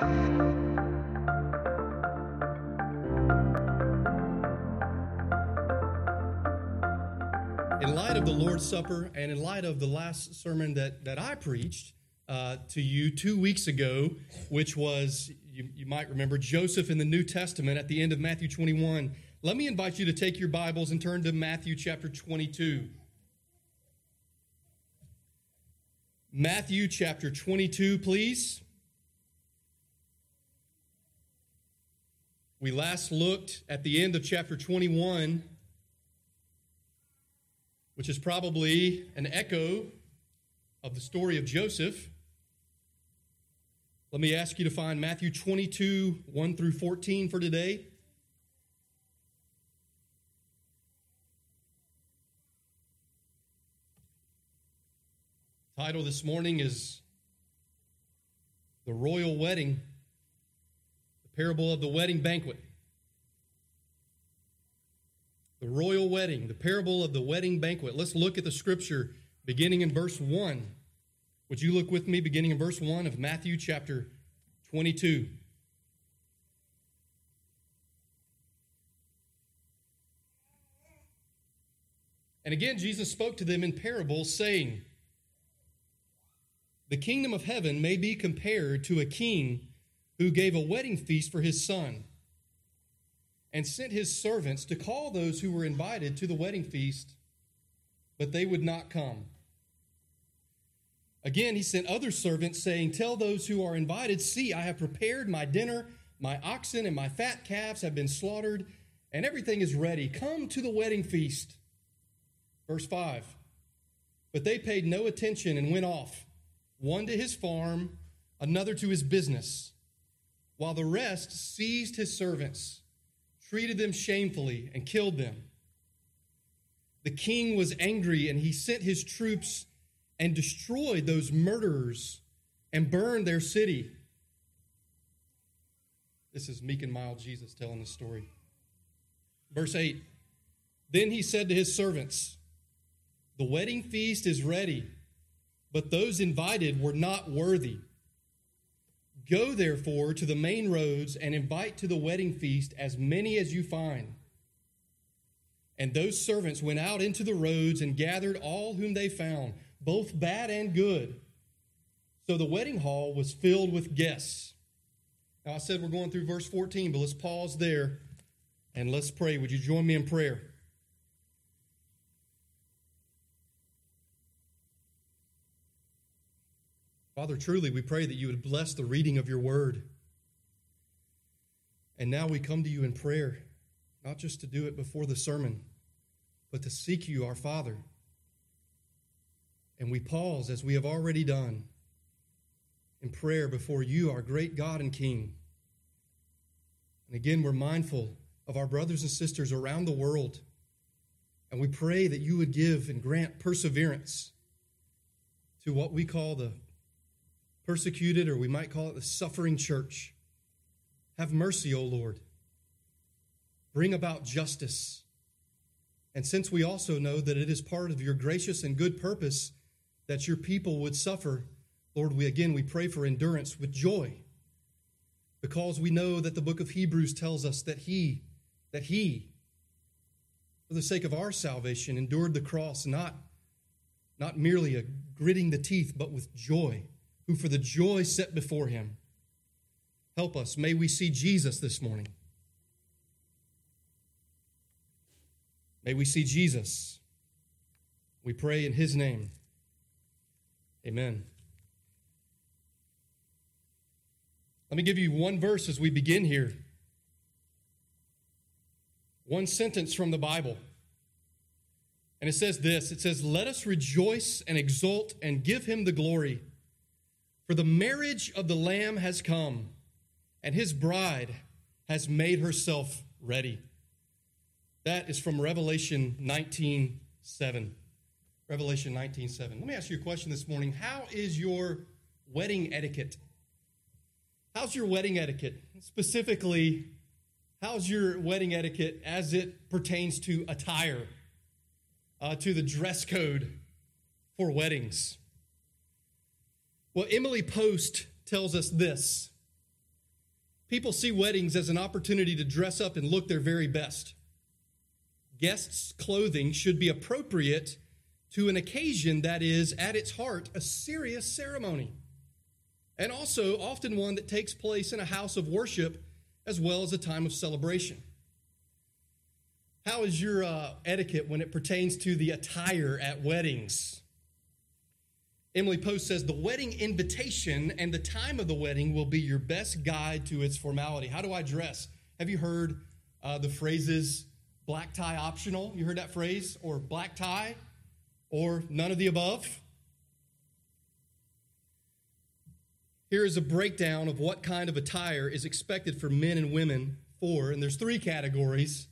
In light of the Lord's Supper and in light of the last sermon that, that I preached uh, to you two weeks ago, which was, you, you might remember, Joseph in the New Testament at the end of Matthew 21, let me invite you to take your Bibles and turn to Matthew chapter 22. Matthew chapter 22, please. We last looked at the end of chapter 21 which is probably an echo of the story of Joseph. Let me ask you to find Matthew 22, 1 through 14 for today. Title this morning is The Royal Wedding, parable of the wedding banquet. The royal wedding, the parable of the wedding banquet. Let's look at the scripture beginning in verse 1. Would you look with me beginning in verse 1 of Matthew chapter 22? And again, Jesus spoke to them in parables, saying, The kingdom of heaven may be compared to a king who gave a wedding feast for his son and sent his servants to call those who were invited to the wedding feast, but they would not come. Again, he sent other servants, saying, Tell those who are invited, See, I have prepared my dinner, my oxen and my fat calves have been slaughtered, and everything is ready. Come to the wedding feast. Verse 5 But they paid no attention and went off, one to his farm, another to his business, while the rest seized his servants treated them shamefully, and killed them. The king was angry, and he sent his troops and destroyed those murderers and burned their city. This is meek and mild Jesus telling the story. Verse 8 Then he said to his servants, The wedding feast is ready, but those invited were not worthy. Go therefore to the main roads and invite to the wedding feast as many as you find. And those servants went out into the roads and gathered all whom they found, both bad and good. So the wedding hall was filled with guests. Now, I said we're going through verse 14, but let's pause there and let's pray. Would you join me in prayer? Father, truly we pray that you would bless the reading of your word. And now we come to you in prayer, not just to do it before the sermon, but to seek you, our Father. And we pause, as we have already done, in prayer before you, our great God and King. And again, we're mindful of our brothers and sisters around the world. And we pray that you would give and grant perseverance to what we call the persecuted, or we might call it the suffering church. Have mercy, O Lord. Bring about justice. And since we also know that it is part of your gracious and good purpose that your people would suffer, Lord, we again we pray for endurance with joy. Because we know that the book of Hebrews tells us that he that he for the sake of our salvation endured the cross not not merely a gritting the teeth but with joy who for the joy set before him. Help us. May we see Jesus this morning. May we see Jesus. We pray in his name. Amen. Let me give you one verse as we begin here. One sentence from the Bible. And it says this it says, Let us rejoice and exult and give him the glory. For the marriage of the Lamb has come, and his bride has made herself ready. That is from Revelation 19 7. Revelation 19 7. Let me ask you a question this morning. How is your wedding etiquette? How's your wedding etiquette? Specifically, how's your wedding etiquette as it pertains to attire, uh, to the dress code for weddings? Well, Emily Post tells us this People see weddings as an opportunity to dress up and look their very best. Guests' clothing should be appropriate to an occasion that is, at its heart, a serious ceremony, and also often one that takes place in a house of worship as well as a time of celebration. How is your uh, etiquette when it pertains to the attire at weddings? Emily Post says the wedding invitation and the time of the wedding will be your best guide to its formality. How do I dress? Have you heard uh, the phrases black tie optional? You heard that phrase? Or black tie? Or none of the above? Here is a breakdown of what kind of attire is expected for men and women for, and there's three categories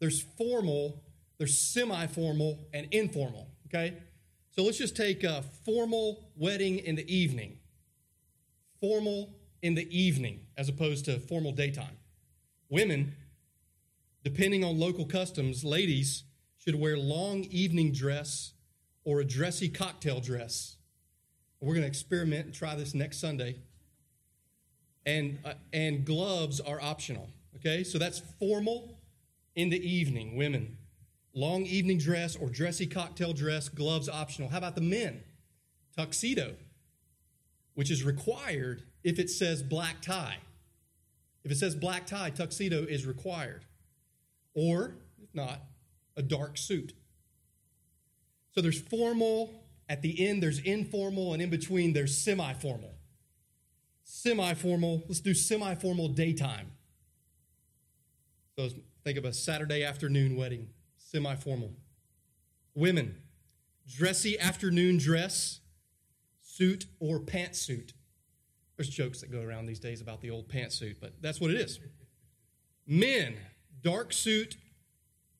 there's formal, there's semi formal, and informal, okay? So let's just take a formal wedding in the evening. Formal in the evening as opposed to formal daytime. Women, depending on local customs, ladies should wear long evening dress or a dressy cocktail dress. We're going to experiment and try this next Sunday. And, uh, and gloves are optional. Okay, so that's formal in the evening, women. Long evening dress or dressy cocktail dress, gloves optional. How about the men? Tuxedo, which is required if it says black tie. If it says black tie, tuxedo is required. Or, if not, a dark suit. So there's formal, at the end there's informal, and in between there's semi formal. Semi formal, let's do semi formal daytime. So Think of a Saturday afternoon wedding, semi formal. Women, dressy afternoon dress, suit or pantsuit. There's jokes that go around these days about the old pantsuit, but that's what it is. Men, dark suit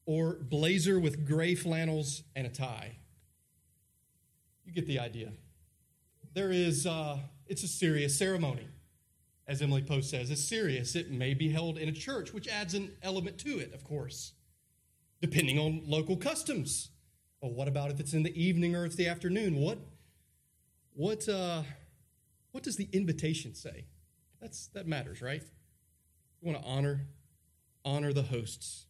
or blazer with gray flannels and a tie. You get the idea. There is, uh, it's a serious ceremony as Emily Post says, It's serious. It may be held in a church, which adds an element to it, of course, depending on local customs. Well, what about if it's in the evening or it's the afternoon? What, what, uh, what does the invitation say? That's, that matters, right? We want to honor, honor the hosts.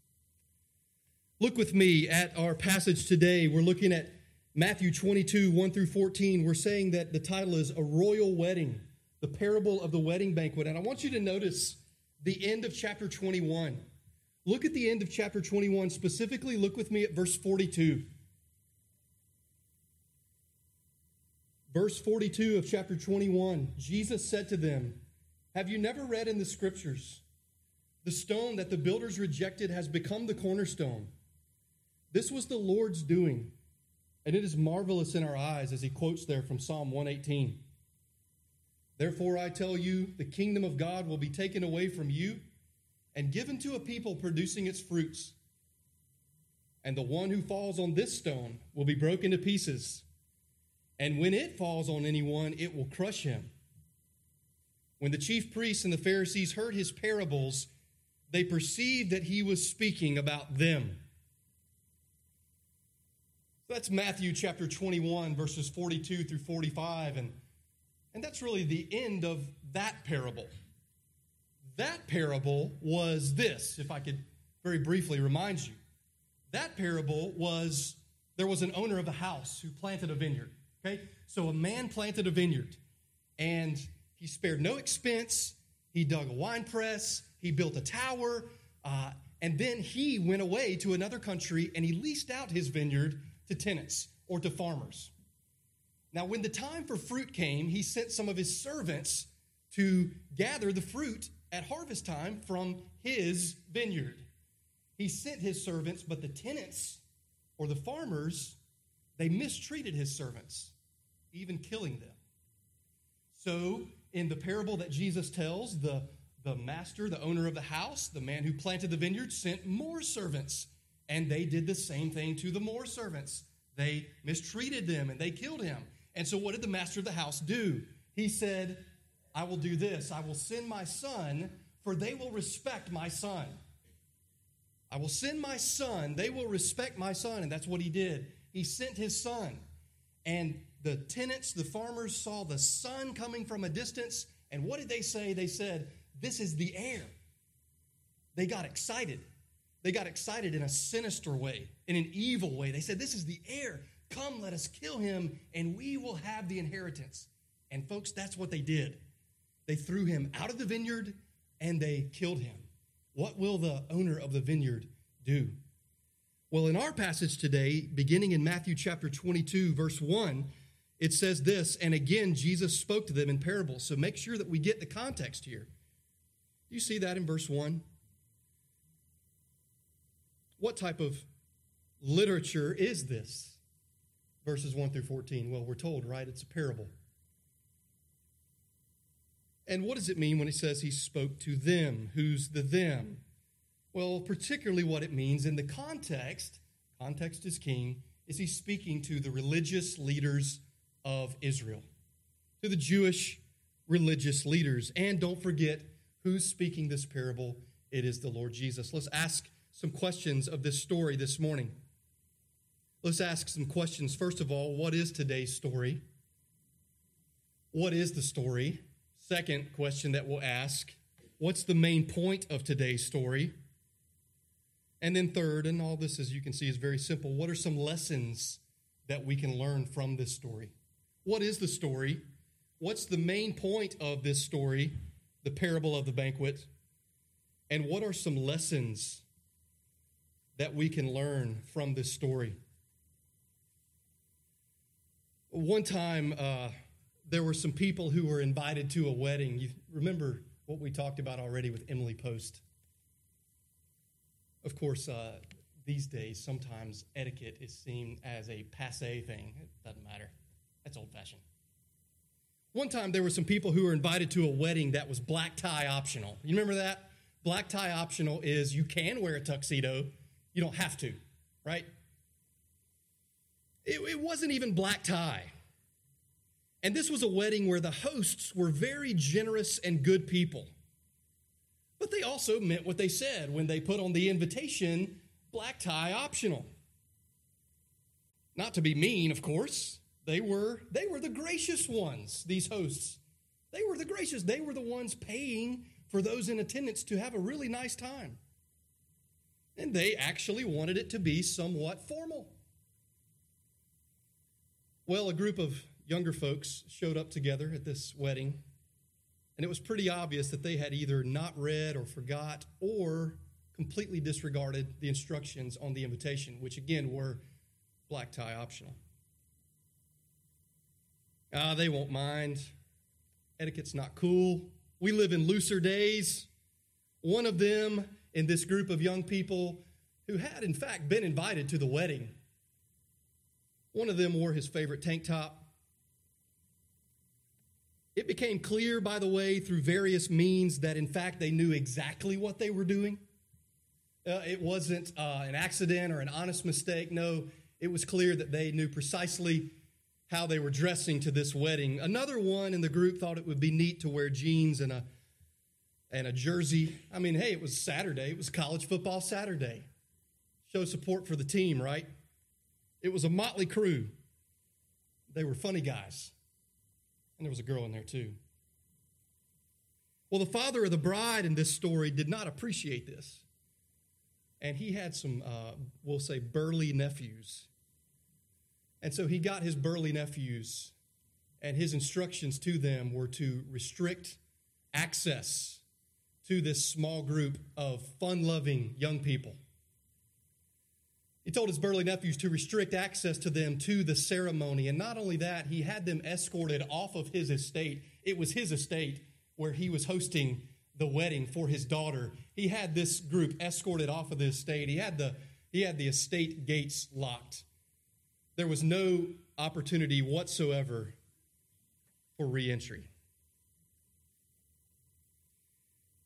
Look with me at our passage today. We're looking at Matthew 22, 1 through 14. We're saying that the title is A Royal Wedding the parable of the wedding banquet. And I want you to notice the end of chapter 21. Look at the end of chapter 21. Specifically, look with me at verse 42. Verse 42 of chapter 21 Jesus said to them, Have you never read in the scriptures, the stone that the builders rejected has become the cornerstone? This was the Lord's doing, and it is marvelous in our eyes, as he quotes there from Psalm 118. Therefore, I tell you, the kingdom of God will be taken away from you and given to a people producing its fruits. And the one who falls on this stone will be broken to pieces. And when it falls on anyone, it will crush him. When the chief priests and the Pharisees heard his parables, they perceived that he was speaking about them. that's Matthew chapter 21, verses 42 through 45. And and that's really the end of that parable. That parable was this, if I could very briefly remind you. That parable was there was an owner of a house who planted a vineyard. Okay? So a man planted a vineyard and he spared no expense. He dug a wine press, he built a tower, uh, and then he went away to another country and he leased out his vineyard to tenants or to farmers. Now, when the time for fruit came, he sent some of his servants to gather the fruit at harvest time from his vineyard. He sent his servants, but the tenants or the farmers, they mistreated his servants, even killing them. So, in the parable that Jesus tells, the, the master, the owner of the house, the man who planted the vineyard, sent more servants, and they did the same thing to the more servants. They mistreated them and they killed him. And so, what did the master of the house do? He said, I will do this. I will send my son, for they will respect my son. I will send my son. They will respect my son. And that's what he did. He sent his son. And the tenants, the farmers, saw the son coming from a distance. And what did they say? They said, This is the heir. They got excited. They got excited in a sinister way, in an evil way. They said, This is the heir. Come, let us kill him, and we will have the inheritance. And folks, that's what they did. They threw him out of the vineyard and they killed him. What will the owner of the vineyard do? Well, in our passage today, beginning in Matthew chapter 22, verse 1, it says this, and again, Jesus spoke to them in parables. So make sure that we get the context here. Do you see that in verse 1? What type of literature is this? Verses 1 through 14. Well, we're told, right? It's a parable. And what does it mean when he says he spoke to them? Who's the them? Well, particularly what it means in the context, context is king, is he speaking to the religious leaders of Israel, to the Jewish religious leaders. And don't forget who's speaking this parable. It is the Lord Jesus. Let's ask some questions of this story this morning. Let's ask some questions. First of all, what is today's story? What is the story? Second question that we'll ask what's the main point of today's story? And then, third, and all this, as you can see, is very simple. What are some lessons that we can learn from this story? What is the story? What's the main point of this story, the parable of the banquet? And what are some lessons that we can learn from this story? One time, uh, there were some people who were invited to a wedding. You remember what we talked about already with Emily Post. Of course, uh, these days, sometimes etiquette is seen as a passe thing. It doesn't matter. That's old fashioned. One time, there were some people who were invited to a wedding that was black tie optional. You remember that? Black tie optional is you can wear a tuxedo, you don't have to, right? It, it wasn't even black tie. And this was a wedding where the hosts were very generous and good people. But they also meant what they said when they put on the invitation black tie optional. Not to be mean, of course. They were they were the gracious ones, these hosts. They were the gracious. They were the ones paying for those in attendance to have a really nice time. And they actually wanted it to be somewhat formal. Well, a group of younger folks showed up together at this wedding, and it was pretty obvious that they had either not read or forgot or completely disregarded the instructions on the invitation, which again were black tie optional. Ah, they won't mind. Etiquette's not cool. We live in looser days. One of them in this group of young people who had, in fact, been invited to the wedding. One of them wore his favorite tank top it became clear, by the way, through various means that in fact they knew exactly what they were doing. Uh, it wasn't uh, an accident or an honest mistake. No, it was clear that they knew precisely how they were dressing to this wedding. Another one in the group thought it would be neat to wear jeans and a and a jersey. I mean, hey, it was Saturday. It was college football Saturday. Show support for the team, right? It was a motley crew. They were funny guys. And there was a girl in there too. Well, the father of the bride in this story did not appreciate this. And he had some, uh, we'll say, burly nephews. And so he got his burly nephews, and his instructions to them were to restrict access to this small group of fun loving young people. He told his burly nephews to restrict access to them to the ceremony. And not only that, he had them escorted off of his estate. It was his estate where he was hosting the wedding for his daughter. He had this group escorted off of the estate. He had the, he had the estate gates locked. There was no opportunity whatsoever for reentry.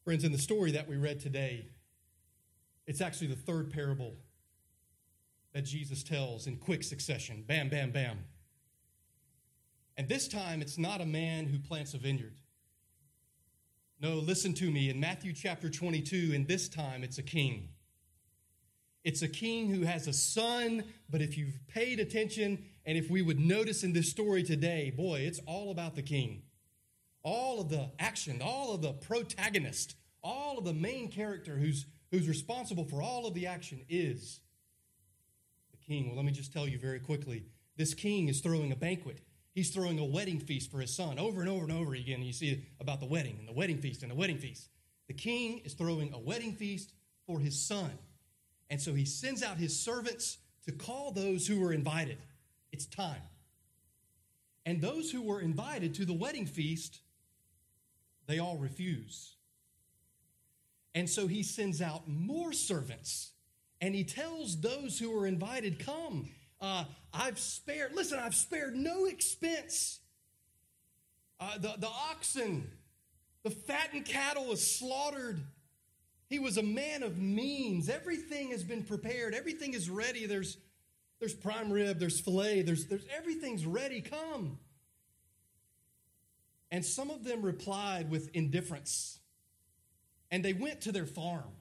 Friends, in the story that we read today, it's actually the third parable that Jesus tells in quick succession bam, bam, bam. And this time, it's not a man who plants a vineyard. No, listen to me. In Matthew chapter 22, and this time, it's a king. It's a king who has a son, but if you've paid attention and if we would notice in this story today, boy, it's all about the king. all of the action, all of the protagonist, all of the main character who's, who's responsible for all of the action is king. Well, let me just tell you very quickly this king is throwing a banquet. He's throwing a wedding feast for his son over and over and over again. You see about the wedding and the wedding feast and the wedding feast. The king is throwing a wedding feast for his son. And so he sends out his servants to call those who were invited. It's time. And those who were invited to the wedding feast, they all refuse. And so he sends out more servants and he tells those who are invited, Come, uh, I've spared, listen, I've spared no expense. Uh, the, the oxen, the fattened cattle is slaughtered. He was a man of means. Everything has been prepared. Everything is ready. There's, there's prime rib, there's filet, there's, there's everything's ready. Come. And some of them replied with indifference. And they went to their farm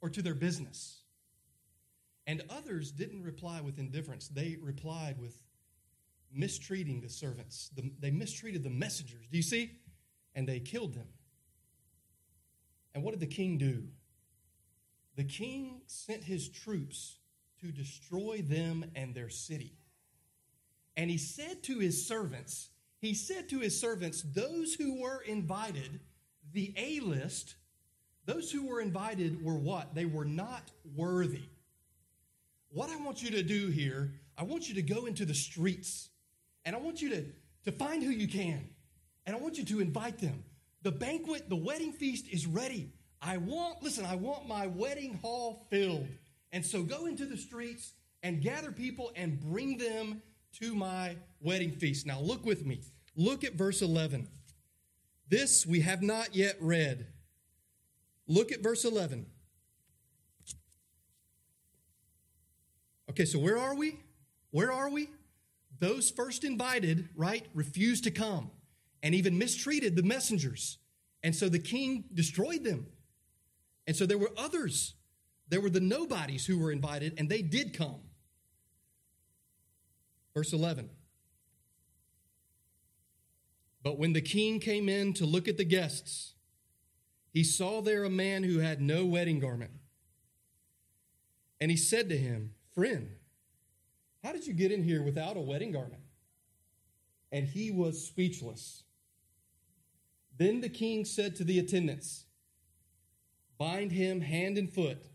or to their business. And others didn't reply with indifference. They replied with mistreating the servants. The, they mistreated the messengers. Do you see? And they killed them. And what did the king do? The king sent his troops to destroy them and their city. And he said to his servants, he said to his servants, those who were invited, the A list, those who were invited were what? They were not worthy. What I want you to do here, I want you to go into the streets and I want you to, to find who you can and I want you to invite them. The banquet, the wedding feast is ready. I want, listen, I want my wedding hall filled. And so go into the streets and gather people and bring them to my wedding feast. Now look with me. Look at verse 11. This we have not yet read. Look at verse 11. Okay, so where are we? Where are we? Those first invited, right, refused to come and even mistreated the messengers. And so the king destroyed them. And so there were others. There were the nobodies who were invited, and they did come. Verse 11. But when the king came in to look at the guests, he saw there a man who had no wedding garment. And he said to him, Friend, how did you get in here without a wedding garment? And he was speechless. Then the king said to the attendants, Bind him hand and foot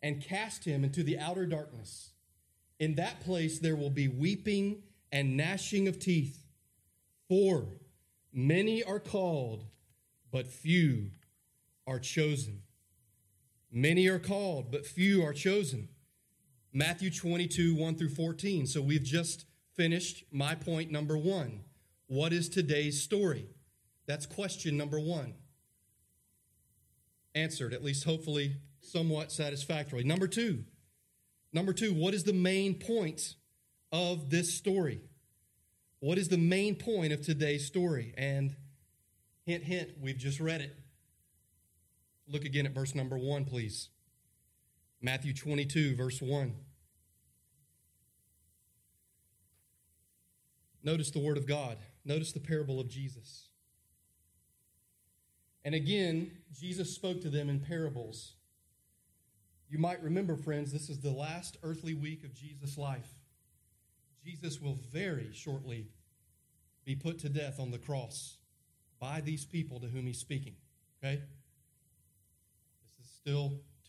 and cast him into the outer darkness. In that place there will be weeping and gnashing of teeth. For many are called, but few are chosen. Many are called, but few are chosen. Matthew 22, 1 through 14. So we've just finished my point number one. What is today's story? That's question number one. Answered, at least hopefully somewhat satisfactorily. Number two, Number two, what is the main point of this story? What is the main point of today's story? And hint, hint, we've just read it. Look again at verse number one, please. Matthew 22, verse 1. Notice the word of God. Notice the parable of Jesus. And again, Jesus spoke to them in parables you might remember, friends, this is the last earthly week of Jesus' life. Jesus will very shortly be put to death on the cross by these people to whom he's speaking. Okay? This is still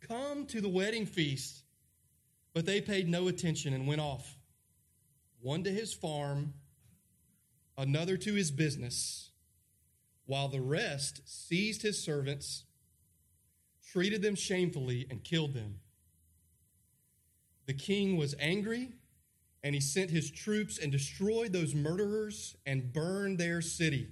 Come to the wedding feast. But they paid no attention and went off, one to his farm, another to his business, while the rest seized his servants treated them shamefully, and killed them. The king was angry, and he sent his troops and destroyed those murderers and burned their city.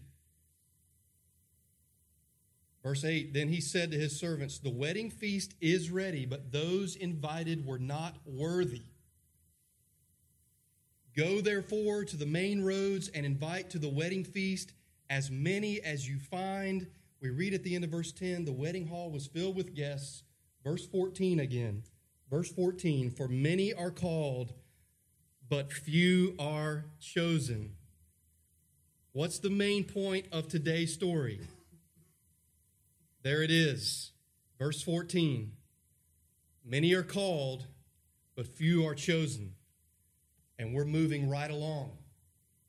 Verse 8 Then he said to his servants, The wedding feast is ready, but those invited were not worthy. Go therefore to the main roads and invite to the wedding feast as many as you find. We read at the end of verse 10 the wedding hall was filled with guests. Verse 14 again. Verse 14 For many are called, but few are chosen. What's the main point of today's story? There it is. Verse 14 Many are called, but few are chosen. And we're moving right along.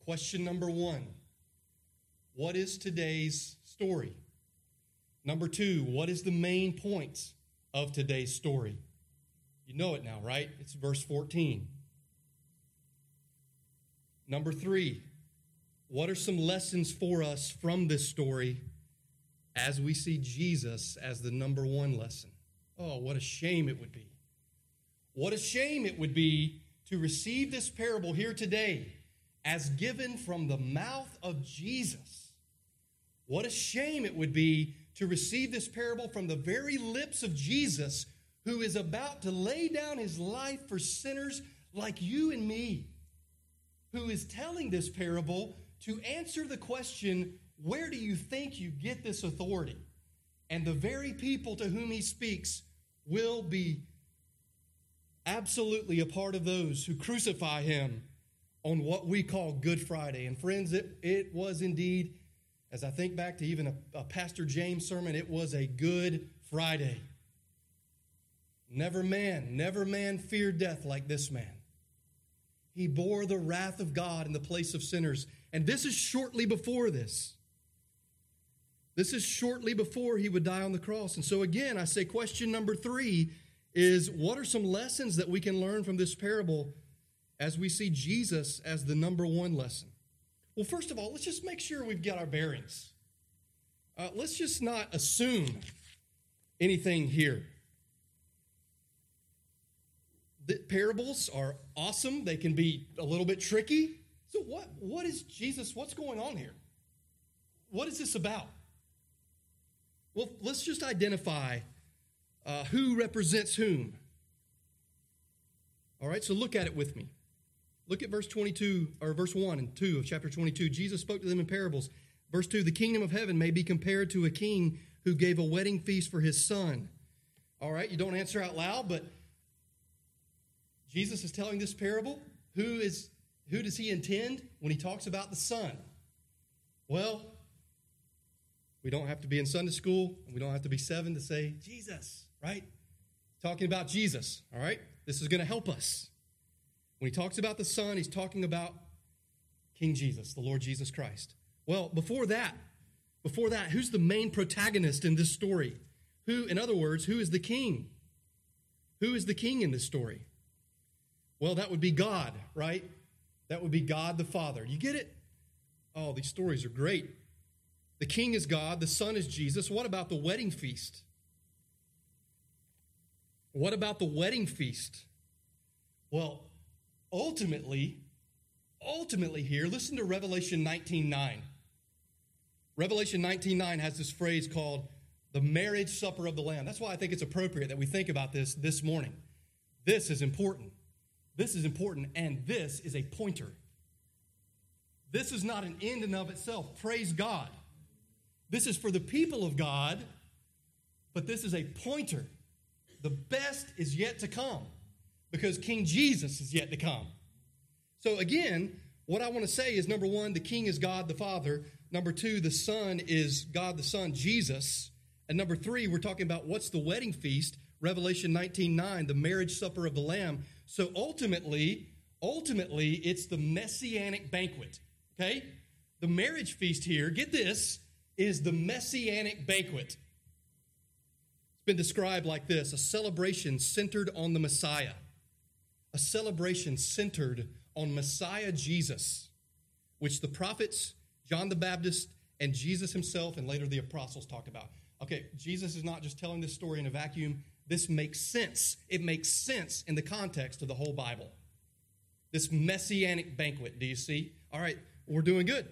Question number one What is today's story? Number two, what is the main point of today's story? You know it now, right? It's verse 14. Number three, what are some lessons for us from this story as we see Jesus as the number one lesson? Oh, what a shame it would be. What a shame it would be to receive this parable here today as given from the mouth of Jesus. What a shame it would be to receive this parable from the very lips of Jesus, who is about to lay down his life for sinners like you and me, who is telling this parable to answer the question where do you think you get this authority? And the very people to whom he speaks will be absolutely a part of those who crucify him on what we call Good Friday. And friends, it, it was indeed, as I think back to even a, a Pastor James sermon, it was a Good Friday. Never man, never man feared death like this man. He bore the wrath of God in the place of sinners. And this is shortly before this. This is shortly before he would die on the cross. And so, again, I say question number three is what are some lessons that we can learn from this parable as we see Jesus as the number one lesson? Well, first of all, let's just make sure we've got our bearings. Uh, let's just not assume anything here. The parables are awesome. They can be a little bit tricky. So what what is Jesus what's going on here? What is this about? Well, let's just identify uh, who represents whom. All right, so look at it with me. Look at verse 22 or verse 1 and 2 of chapter 22. Jesus spoke to them in parables. Verse 2 The kingdom of heaven may be compared to a king who gave a wedding feast for his son. All right, you don't answer out loud, but Jesus is telling this parable. Who is who does he intend when he talks about the son? Well, we don't have to be in Sunday school, and we don't have to be seven to say Jesus, right? Talking about Jesus, all right? This is going to help us. When he talks about the Son, he's talking about King Jesus, the Lord Jesus Christ. Well, before that, before that, who's the main protagonist in this story? Who, in other words, who is the king? Who is the king in this story? Well, that would be God, right? That would be God the Father. You get it? Oh, these stories are great. The king is God, the son is Jesus. What about the wedding feast? What about the wedding feast? Well, ultimately, ultimately here, listen to Revelation 19:9. Revelation 19:9 has this phrase called the marriage supper of the lamb. That's why I think it's appropriate that we think about this this morning. This is important. This is important and this is a pointer. This is not an end in of itself. Praise God. This is for the people of God, but this is a pointer. The best is yet to come because King Jesus is yet to come. So, again, what I want to say is number one, the King is God the Father. Number two, the Son is God the Son, Jesus. And number three, we're talking about what's the wedding feast, Revelation 19 9, the marriage supper of the Lamb. So ultimately, ultimately, it's the messianic banquet. Okay? The marriage feast here, get this, is the messianic banquet. It's been described like this a celebration centered on the Messiah, a celebration centered on Messiah Jesus, which the prophets, John the Baptist, and Jesus himself, and later the apostles talked about. Okay, Jesus is not just telling this story in a vacuum. This makes sense. It makes sense in the context of the whole Bible. This messianic banquet, do you see? All right, we're doing good.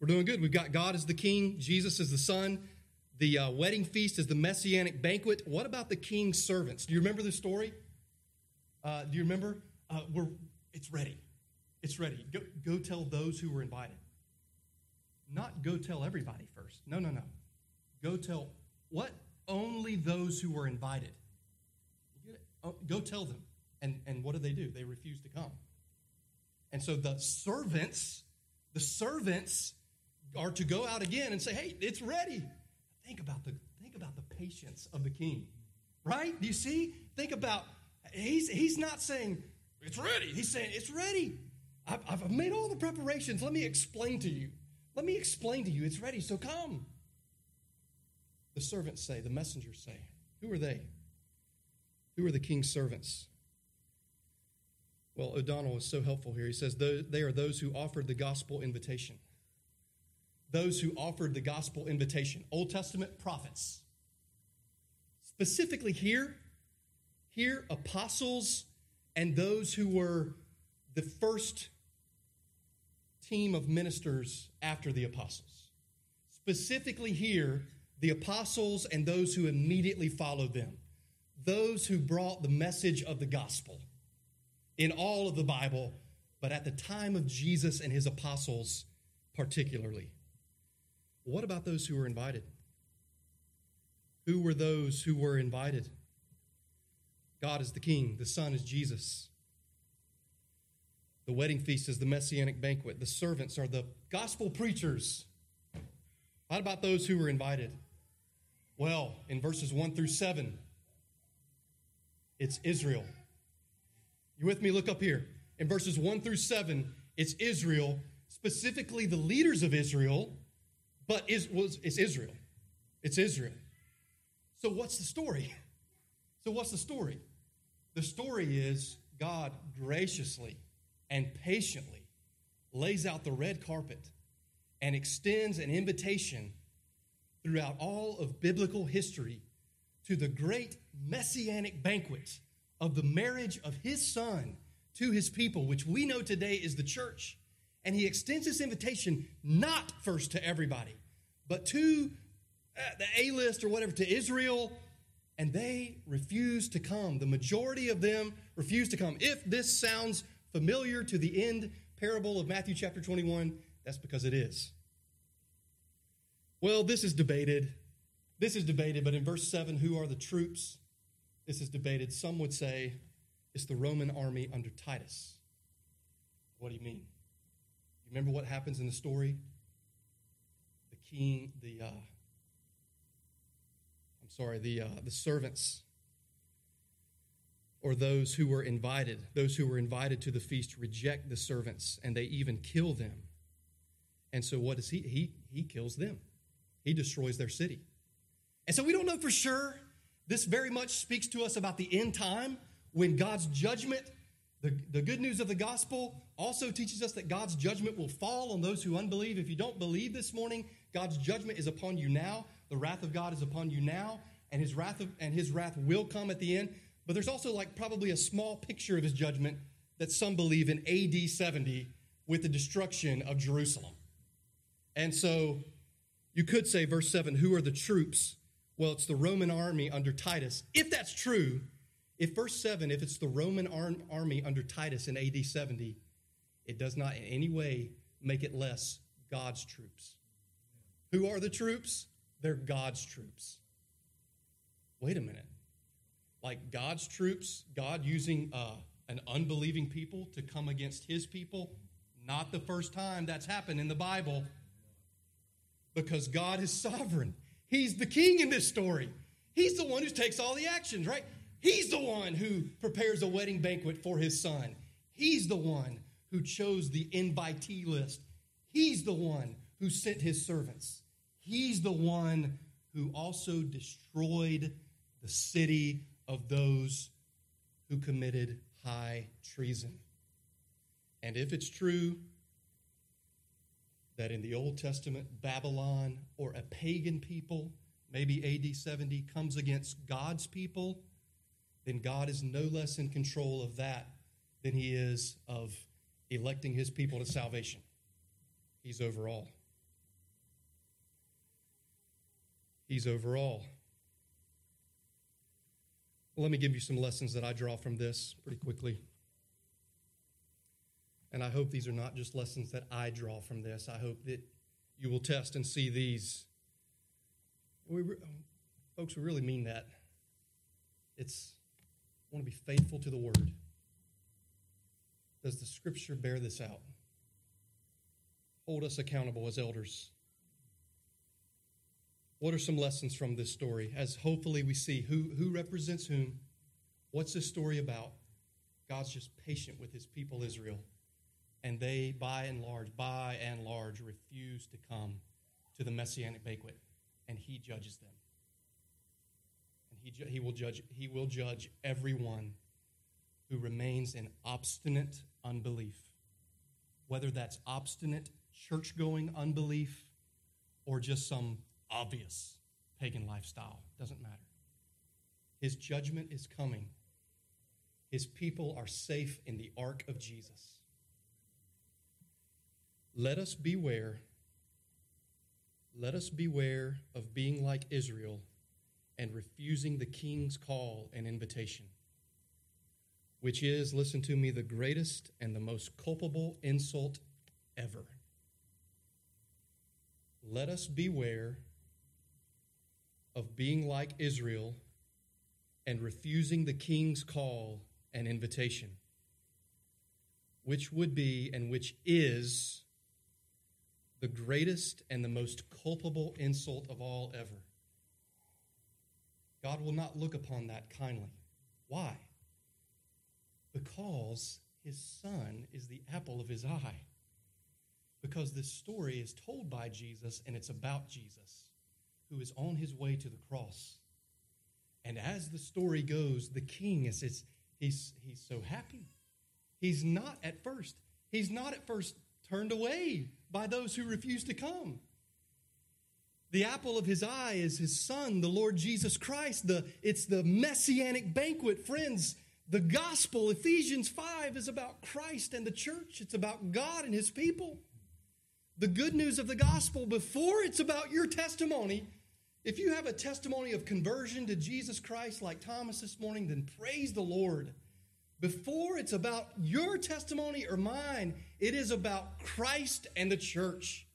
We're doing good. We've got God as the king, Jesus as the son. The uh, wedding feast is the messianic banquet. What about the king's servants? Do you remember the story? Uh, do you remember? Uh, we're, it's ready. It's ready. Go, go tell those who were invited. Not go tell everybody first. No, no, no. Go tell what? Only those who were invited. You get Oh, go tell them. And, and what do they do? They refuse to come. And so the servants, the servants are to go out again and say, hey, it's ready. Think about the, think about the patience of the king, right? Do you see? Think about, he's, he's not saying, it's ready. He's saying, it's ready. I've, I've made all the preparations. Let me explain to you. Let me explain to you. It's ready, so come. The servants say, the messengers say, who are they? Who are the king's servants? Well, O'Donnell is so helpful here. He says they are those who offered the gospel invitation. Those who offered the gospel invitation. Old Testament prophets. Specifically here, here, apostles and those who were the first team of ministers after the apostles. Specifically here, the apostles and those who immediately followed them. Those who brought the message of the gospel in all of the Bible, but at the time of Jesus and his apostles particularly. What about those who were invited? Who were those who were invited? God is the king, the Son is Jesus. The wedding feast is the messianic banquet. The servants are the gospel preachers. What about those who were invited? Well, in verses 1 through 7, it's Israel. You with me? Look up here. In verses 1 through 7, it's Israel, specifically the leaders of Israel, but is, was, it's Israel. It's Israel. So, what's the story? So, what's the story? The story is God graciously and patiently lays out the red carpet and extends an invitation throughout all of biblical history to the great messianic banquet of the marriage of his son to his people, which we know today is the church. And he extends this invitation not first to everybody, but to uh, the A list or whatever, to Israel, and they refuse to come. The majority of them refuse to come. If this sounds familiar to the end parable of Matthew chapter 21, that's because it is. Well, this is debated. This is debated, but in verse 7, who are the troops? This is debated. Some would say it's the Roman army under Titus. What do you mean? You remember what happens in the story? The king, the, uh, I'm sorry, the, uh, the servants or those who were invited, those who were invited to the feast reject the servants and they even kill them. And so what does he he he kills them. He destroys their city. And so we don't know for sure this very much speaks to us about the end time when God's judgment, the, the good news of the gospel, also teaches us that God's judgment will fall on those who unbelieve. If you don't believe this morning, God's judgment is upon you now. The wrath of God is upon you now, and his wrath of, and his wrath will come at the end. But there's also like probably a small picture of his judgment that some believe in AD 70 with the destruction of Jerusalem. And so you could say, verse 7, who are the troops well, it's the Roman army under Titus. If that's true, if verse 7, if it's the Roman army under Titus in AD 70, it does not in any way make it less God's troops. Who are the troops? They're God's troops. Wait a minute. Like God's troops, God using uh, an unbelieving people to come against his people? Not the first time that's happened in the Bible because God is sovereign. He's the king in this story. He's the one who takes all the actions, right? He's the one who prepares a wedding banquet for his son. He's the one who chose the invitee list. He's the one who sent his servants. He's the one who also destroyed the city of those who committed high treason. And if it's true that in the Old Testament, Babylon or a pagan people, maybe AD 70, comes against God's people, then God is no less in control of that than he is of electing his people to salvation. He's over all. He's over all. Well, let me give you some lessons that I draw from this pretty quickly. And I hope these are not just lessons that I draw from this. I hope that you will test and see these. We, folks, we really mean that. It's I want to be faithful to the word. Does the scripture bear this out? Hold us accountable as elders. What are some lessons from this story? As hopefully we see who, who represents whom, what's this story about? God's just patient with his people, Israel. And they, by and large, by and large, refuse to come to the messianic banquet, and he judges them. He, he, will, judge, he will judge everyone who remains in obstinate unbelief, whether that's obstinate church going unbelief or just some obvious pagan lifestyle. Doesn't matter. His judgment is coming. His people are safe in the ark of Jesus. Let us beware. Let us beware of being like Israel and refusing the king's call and invitation, which is, listen to me, the greatest and the most culpable insult ever. Let us beware of being like Israel and refusing the king's call and invitation, which would be and which is the greatest and the most culpable insult of all ever. God will not look upon that kindly. Why? Because his son is the apple of his eye. Because this story is told by Jesus and it's about Jesus who is on his way to the cross. And as the story goes, the king is, is he's, he's so happy. He's not at first, he's not at first turned away by those who refuse to come. The apple of his eye is his son, the Lord Jesus Christ. The, it's the messianic banquet. Friends, the gospel, Ephesians 5, is about Christ and the church. It's about God and his people. The good news of the gospel, before it's about your testimony, if you have a testimony of conversion to Jesus Christ like Thomas this morning, then praise the Lord. Before it's about your testimony or mine, it is about Christ and the church.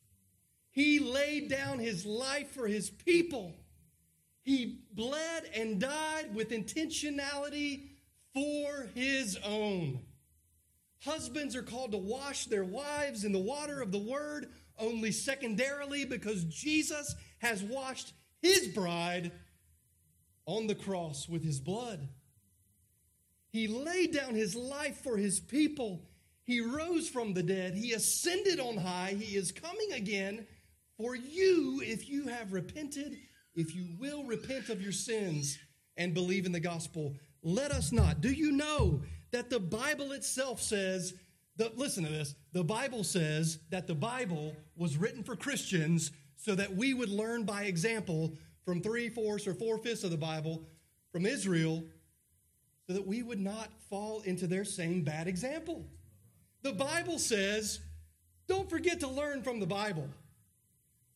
He laid down his life for his people. He bled and died with intentionality for his own. Husbands are called to wash their wives in the water of the word only secondarily because Jesus has washed his bride on the cross with his blood. He laid down his life for his people. He rose from the dead. He ascended on high. He is coming again for you if you have repented, if you will repent of your sins and believe in the gospel. Let us not. Do you know that the Bible itself says, that, listen to this, the Bible says that the Bible was written for Christians so that we would learn by example from three fourths or four fifths of the Bible from Israel so that we would not fall into their same bad example. The Bible says, don't forget to learn from the Bible.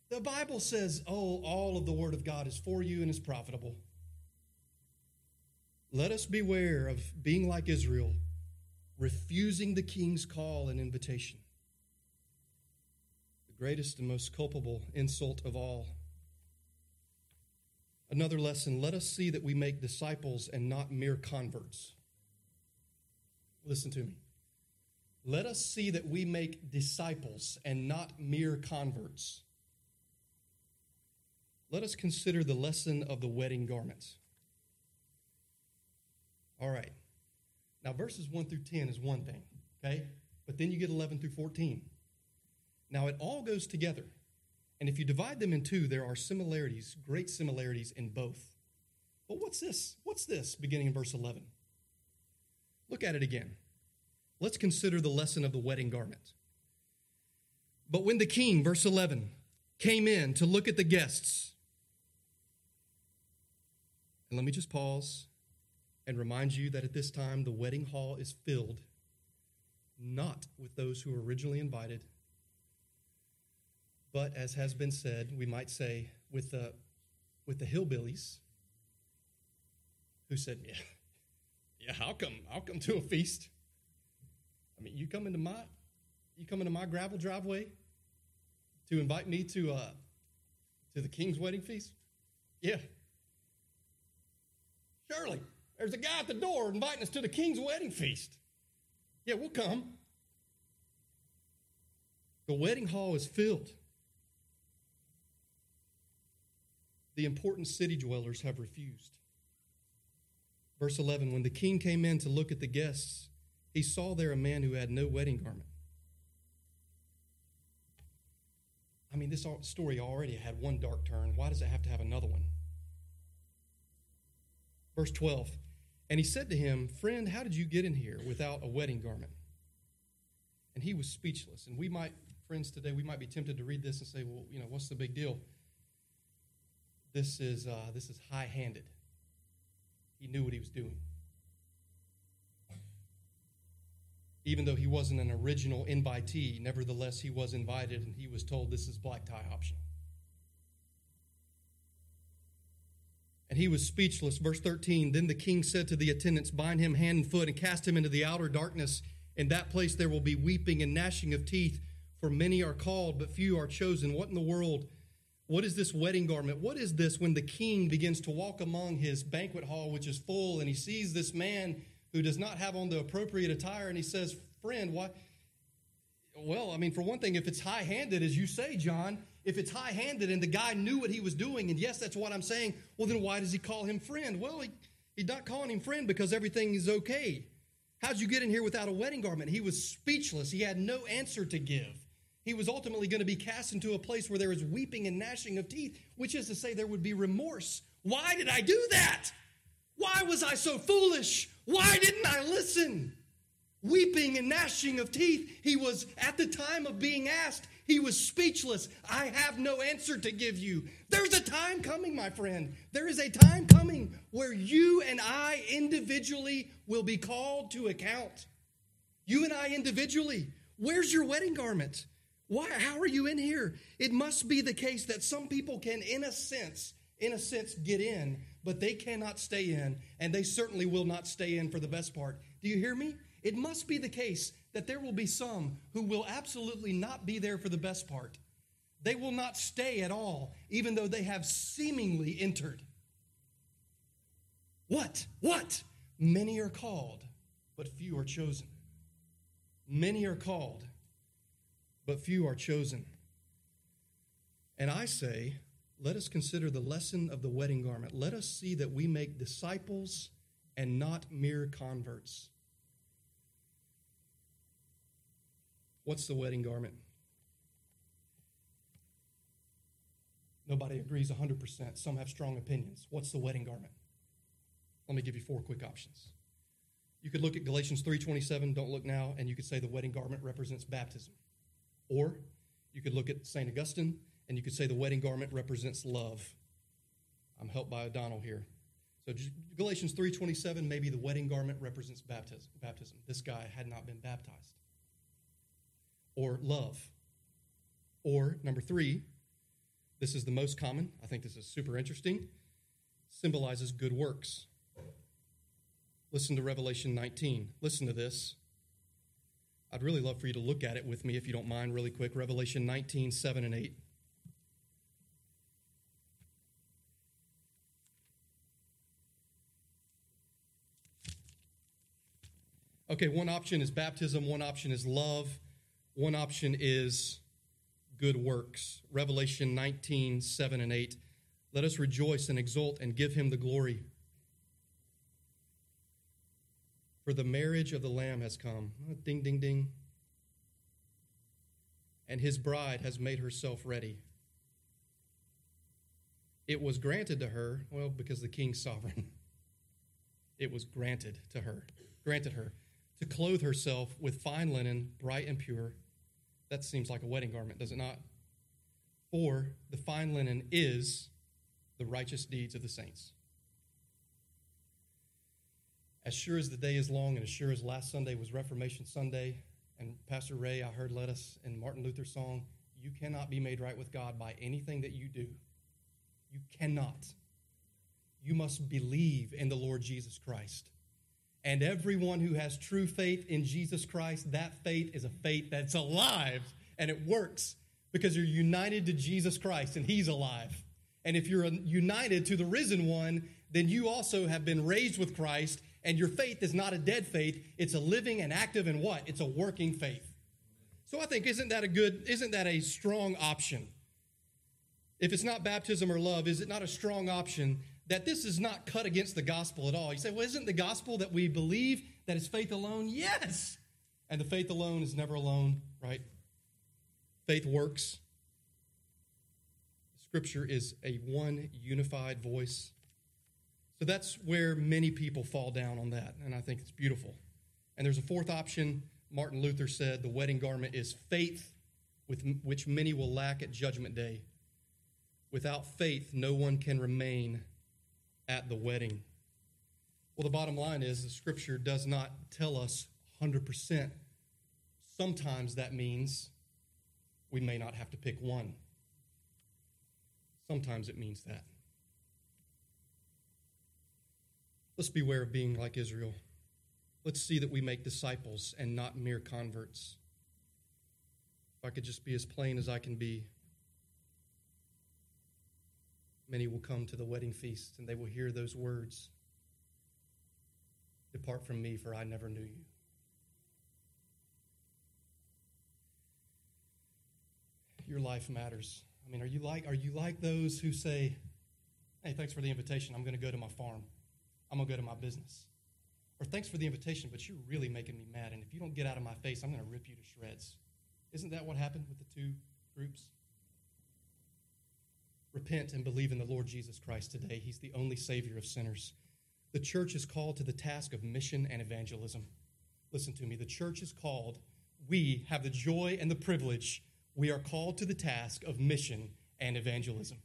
The Bible says, oh, all of the Word of God is for you and is profitable. Let us beware of being like Israel, refusing the king's call and invitation The greatest and most culpable insult of all. Another lesson let us see that we make disciples and not mere converts. Listen to me. Let us see that we make disciples and not mere converts. Let us consider the lesson of the wedding garments. All right. Now, verses 1 through 10 is one thing, okay? But then you get 11 through 14. Now, it all goes together. And if you divide them in two, there are similarities, great similarities in both. But what's this? What's this beginning in verse 11? Look at it again. Let's consider the lesson of the wedding garment. But when the king, verse 11, came in to look at the guests, and let me just pause and remind you that at this time the wedding hall is filled not with those who were originally invited but as has been said, we might say, with the with the hillbillies who said, Yeah, yeah, I'll come, I'll come to a feast. I mean, you come into my you come into my gravel driveway to invite me to uh to the king's wedding feast? Yeah. Surely. There's a guy at the door inviting us to the king's wedding feast. Yeah, we'll come. The wedding hall is filled. The important city dwellers have refused. Verse 11 When the king came in to look at the guests, he saw there a man who had no wedding garment. I mean, this story already had one dark turn. Why does it have to have another one? Verse 12 And he said to him, Friend, how did you get in here without a wedding garment? And he was speechless. And we might, friends, today, we might be tempted to read this and say, Well, you know, what's the big deal? This is, uh, this is high handed. He knew what he was doing. Even though he wasn't an original invitee, nevertheless, he was invited and he was told this is black tie optional. And he was speechless. Verse 13 Then the king said to the attendants, Bind him hand and foot and cast him into the outer darkness. In that place there will be weeping and gnashing of teeth, for many are called, but few are chosen. What in the world? What is this wedding garment? What is this when the king begins to walk among his banquet hall, which is full, and he sees this man who does not have on the appropriate attire, and he says, Friend, why? Well, I mean, for one thing, if it's high handed, as you say, John, if it's high handed and the guy knew what he was doing, and yes, that's what I'm saying, well, then why does he call him friend? Well, he, he's not calling him friend because everything is okay. How'd you get in here without a wedding garment? He was speechless. He had no answer to give he was ultimately going to be cast into a place where there is weeping and gnashing of teeth, which is to say, there would be remorse. Why did I do that? Why was I so foolish? Why didn't I listen? Weeping and gnashing of teeth. He was, at the time of being asked, he was speechless. I have no answer to give you. There's a time coming, my friend. There is a time coming where you and I individually will be called to account. You and I individually. Where's your wedding garment? Why, how are you in here? It must be the case that some people can, in a sense, in a sense, get in, but they cannot stay in, and they certainly will not stay in for the best part. Do you hear me? It must be the case that there will be some who will absolutely not be there for the best part. They will not stay at all, even though they have seemingly entered. What? What? Many are called, but few are chosen. Many are called, but few are chosen. And I say, let us consider the lesson of the wedding garment. Let us see that we make disciples and not mere converts. What's the wedding garment? Nobody agrees 100%. Some have strong opinions. What's the wedding garment? Let me give you four quick options. You could look at Galatians 3:27, don't look now, and you could say the wedding garment represents baptism. Or you could look at St. Augustine and you could say the wedding garment represents love. I'm helped by O'Donnell here. So Galatians 3:27 maybe the wedding garment represents baptism. Baptism. This guy had not been baptized. Or love. Or number 3, this is the most common. I think this is super interesting. Symbolizes good works. Listen to Revelation 19. Listen to this. I'd really love for you to look at it with me, if you don't mind, really quick. Revelation 19, 7 and 8. Okay, one option is baptism, one option is love, one option is good works. Revelation 19, 7 and 8. Let us rejoice and exult and give him the glory For the marriage of the Lamb has come. Ah, ding, ding, ding. And his bride has made herself ready. It was granted to her, well, because the king's sovereign. It was granted to her, granted her, to clothe herself with fine linen, bright and pure. That seems like a wedding garment, does it not? For the fine linen is the righteous deeds of the saints as sure as the day is long and as sure as last Sunday was Reformation Sunday, and Pastor Ray, I heard let us in Martin Luther's song, you cannot be made right with God by anything that you do. You cannot. You must believe in the Lord Jesus Christ. And everyone who has true faith in Jesus Christ, that faith is a faith that's alive and it works because you're united to Jesus Christ and He's alive. And if you're united to the risen one, then you also have been raised with Christ, and your faith is not a dead faith, it's a living and active and what? It's a working faith. So I think isn't that a good isn't that a strong option? If it's not baptism or love, is it not a strong option that this is not cut against the gospel at all? You say, well, isn't the gospel that we believe that is faith alone? Yes. And the faith alone is never alone, right? Faith works. Scripture is a one unified voice. So that's where many people fall down on that, and I think it's beautiful. And there's a fourth option. Martin Luther said the wedding garment is faith, with which many will lack at Judgment Day. Without faith, no one can remain at the wedding. Well, the bottom line is the scripture does not tell us 100%. Sometimes that means we may not have to pick one. Sometimes it means that. Let's beware of being like Israel. Let's see that we make disciples and not mere converts. If I could just be as plain as I can be, many will come to the wedding feast and they will hear those words Depart from me, for I never knew you. Your life matters. I mean, are you like are you like those who say, "Hey, thanks for the invitation. I'm going to go to my farm. I'm going to go to my business." Or thanks for the invitation, but you're really making me mad and if you don't get out of my face, I'm going to rip you to shreds. Isn't that what happened with the two groups? Repent and believe in the Lord Jesus Christ today. He's the only savior of sinners. The church is called to the task of mission and evangelism. Listen to me. The church is called, we have the joy and the privilege we are called to the task of mission and evangelism.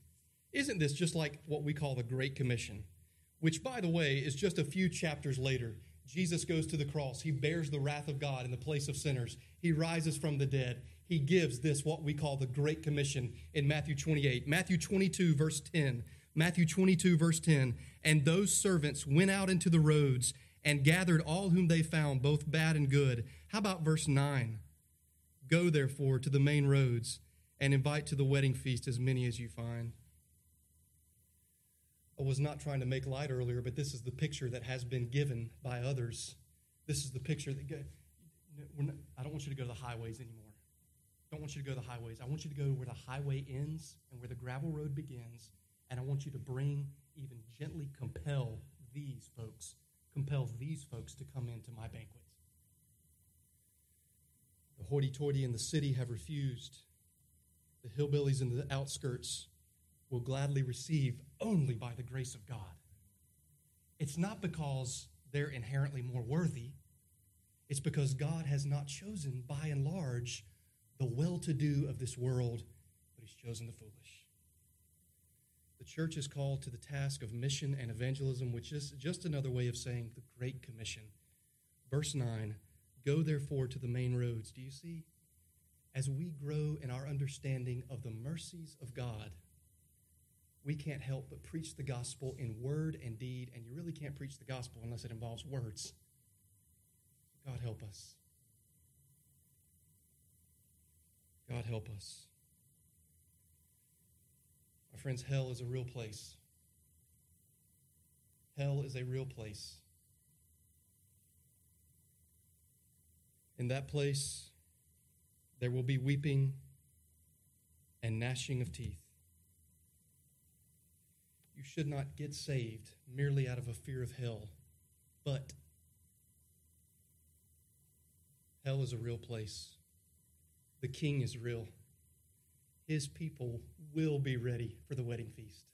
Isn't this just like what we call the Great Commission? Which, by the way, is just a few chapters later. Jesus goes to the cross. He bears the wrath of God in the place of sinners. He rises from the dead. He gives this, what we call the Great Commission, in Matthew 28. Matthew 22, verse 10. Matthew 22, verse 10. And those servants went out into the roads and gathered all whom they found, both bad and good. How about verse 9? Go, therefore, to the main roads and invite to the wedding feast as many as you find. I was not trying to make light earlier, but this is the picture that has been given by others. This is the picture that. Not, I don't want you to go to the highways anymore. I don't want you to go to the highways. I want you to go where the highway ends and where the gravel road begins. And I want you to bring, even gently compel these folks, compel these folks to come into my banquet. The hoity toity in the city have refused. The hillbillies in the outskirts will gladly receive only by the grace of God. It's not because they're inherently more worthy, it's because God has not chosen, by and large, the well to do of this world, but He's chosen the foolish. The church is called to the task of mission and evangelism, which is just another way of saying the Great Commission. Verse 9 Go therefore to the main roads. Do you see? As we grow in our understanding of the mercies of God, we can't help but preach the gospel in word and deed, and you really can't preach the gospel unless it involves words. God help us. God help us. My friends, hell is a real place. Hell is a real place. In that place, there will be weeping and gnashing of teeth. You should not get saved merely out of a fear of hell, but hell is a real place. The king is real. His people will be ready for the wedding feast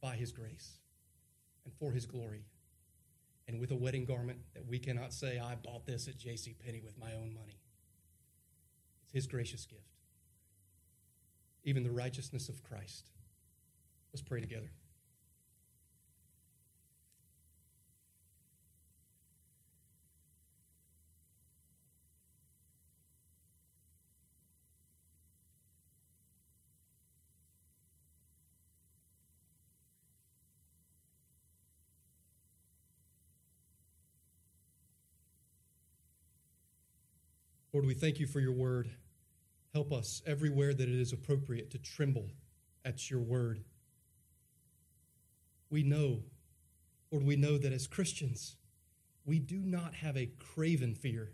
by his grace and for his glory and with a wedding garment that we cannot say, I bought this at J.C. Penney with my own money. It's his gracious gift. Even the righteousness of Christ. Let's pray together. Lord, we thank you for your word. Help us everywhere that it is appropriate to tremble at your word. We know, Lord, we know that as Christians, we do not have a craven fear.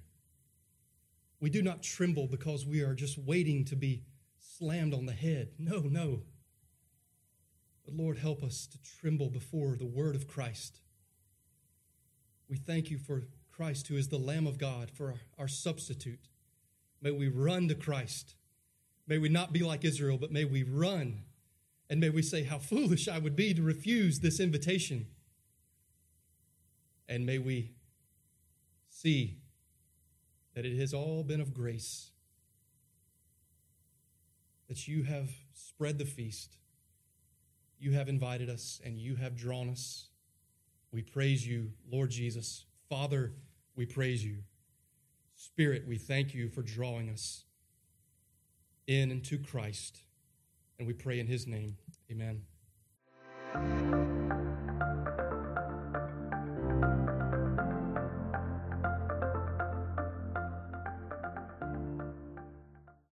We do not tremble because we are just waiting to be slammed on the head. No, no. But Lord, help us to tremble before the word of Christ. We thank you for Christ, who is the Lamb of God, for our substitute. May we run to Christ. May we not be like Israel, but may we run. And may we say, How foolish I would be to refuse this invitation. And may we see that it has all been of grace, that you have spread the feast, you have invited us, and you have drawn us. We praise you, Lord Jesus. Father, we praise you. Spirit, we thank you for drawing us in and to Christ. And we pray in his name. Amen.